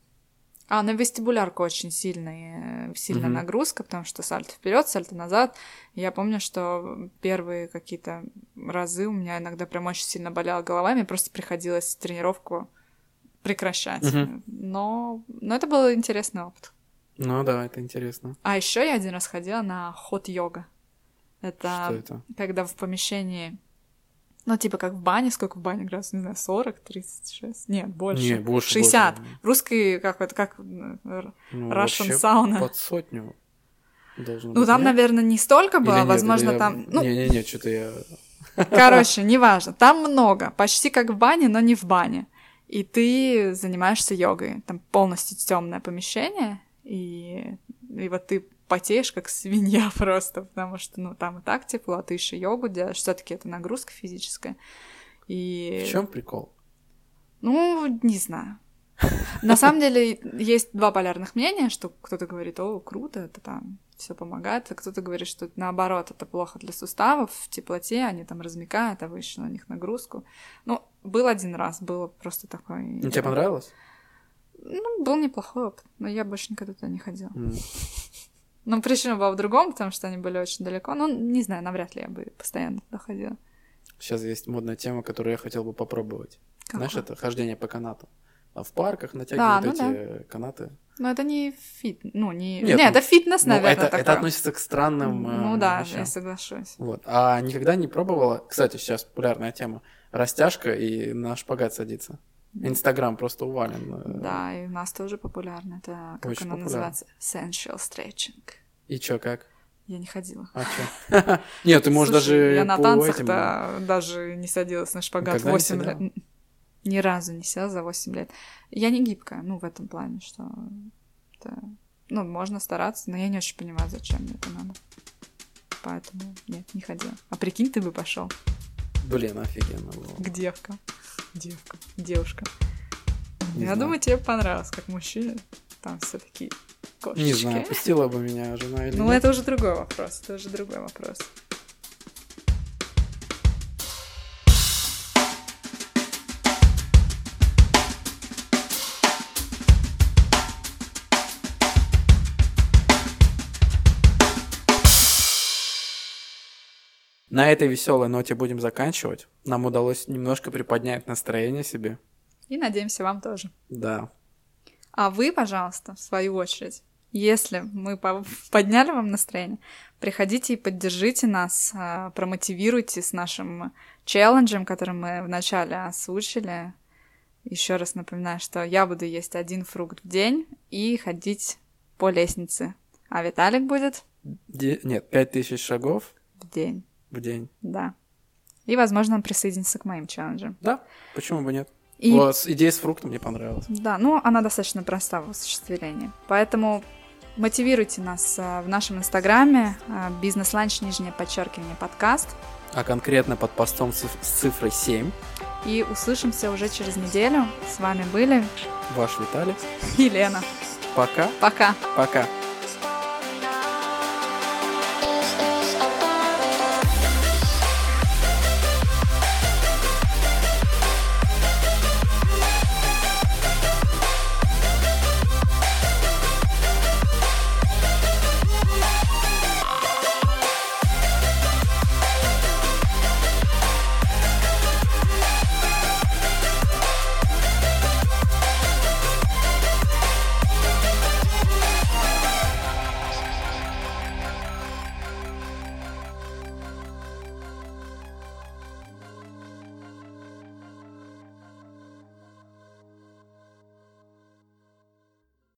А, на вестибулярку очень сильная, сильная Мгм. нагрузка, потому что сальто вперед, сальто назад. Я помню, что первые какие-то разы у меня иногда прям очень сильно болела голова, мне просто приходилось тренировку прекращать. Мгм. Но, но это был интересный опыт. Ну да, это интересно. А еще я один раз ходила на хот-йога. Это Что это? когда в помещении, ну, типа как в бане, сколько в бане градусов, не знаю, 40, 36? Нет, больше. Не, больше. 60. больше. В русской, как это, как Ну, Russian сауна. Под сотню должно Ну, быть, там, нет? наверное, не столько Или было, нет, возможно, или я- там... Ну, Не-не-не, что-то я... короче, неважно. Там много, почти как в бане, но не в бане. И ты занимаешься йогой. Там полностью темное помещение, и, и вот ты потеешь как свинья просто, потому что, ну, там и так тепло, а ты еще йогу делаешь. все таки это нагрузка физическая. И... В чем прикол? Ну, не знаю. На самом деле есть два полярных мнения, что кто-то говорит, о, круто, это там все помогает, а кто-то говорит, что наоборот, это плохо для суставов, в теплоте они там размекают, а выше на них нагрузку. Ну, был один раз, было просто такой... Ну, тебе понравилось? Ну, был неплохой опыт, но я больше никогда туда не ходила. М. Но причина была в другом, потому что они были очень далеко. Ну, не знаю, навряд ли я бы постоянно туда ходила. Сейчас есть модная тема, которую я хотел бы попробовать. Знаешь, Какой? это хождение по канату. А в парках натягивают ну эти канаты. Но это не фит... Ну, не... Нет, не, ну, это фитнес, Ну, наверное, это, это такой. относится к странным э, Ну да, вещам. я соглашусь. Вот. А никогда не пробовала... Кстати, сейчас популярная тема. Растяжка и на шпагат садиться. Инстаграм просто завален. э, Да, и у нас тоже популярно. Это, как Очень оно популярно. называется? Sensual stretching. И чё, как? Я не ходила. А чё? Нет, ты можешь даже Я на по танцах этим- да, даже не садилась на шпагат Никогда не 8 сидела? лет. Ни разу не села за 8 лет. Я не гибкая, ну, в этом плане, что это... Ну, можно стараться, но я не очень понимаю, зачем мне это надо. Поэтому нет, не ходила. А прикинь, ты бы пошел Блин, офигенно было. к девкам. Девка, девушка. Не я знаю. думаю, тебе понравилось, как мужчина. Там все такие кошечки. Не знаю, пустила бы меня жена или Ну, нет. это уже другой вопрос. Это уже другой вопрос. На этой веселой ноте будем заканчивать. Нам удалось немножко приподнять настроение себе. И надеемся, вам тоже. Да. А вы, пожалуйста, в свою очередь, если мы по- подняли вам настроение, приходите и поддержите нас, а, промотивируйте с нашим челленджем, который мы вначале озвучили. Еще раз напоминаю, что я буду есть один фрукт в день и ходить по лестнице А Виталик будет Де- Нет, 5000 шагов в день. В день. Да. И, возможно, он присоединится к моим челленджам. Да, почему бы нет? И Вот, с- идея с фруктом мне понравилась. Да, ну она достаточно проста в осуществлении. Поэтому мотивируйте нас а, в нашем инстаграме а, бизнес-ланч, нижнее подчеркивание, подкаст. А конкретно под постом с цифрой 7 И услышимся уже через неделю. С вами были ваш Виталий. Елена. Пока, Пока. пока.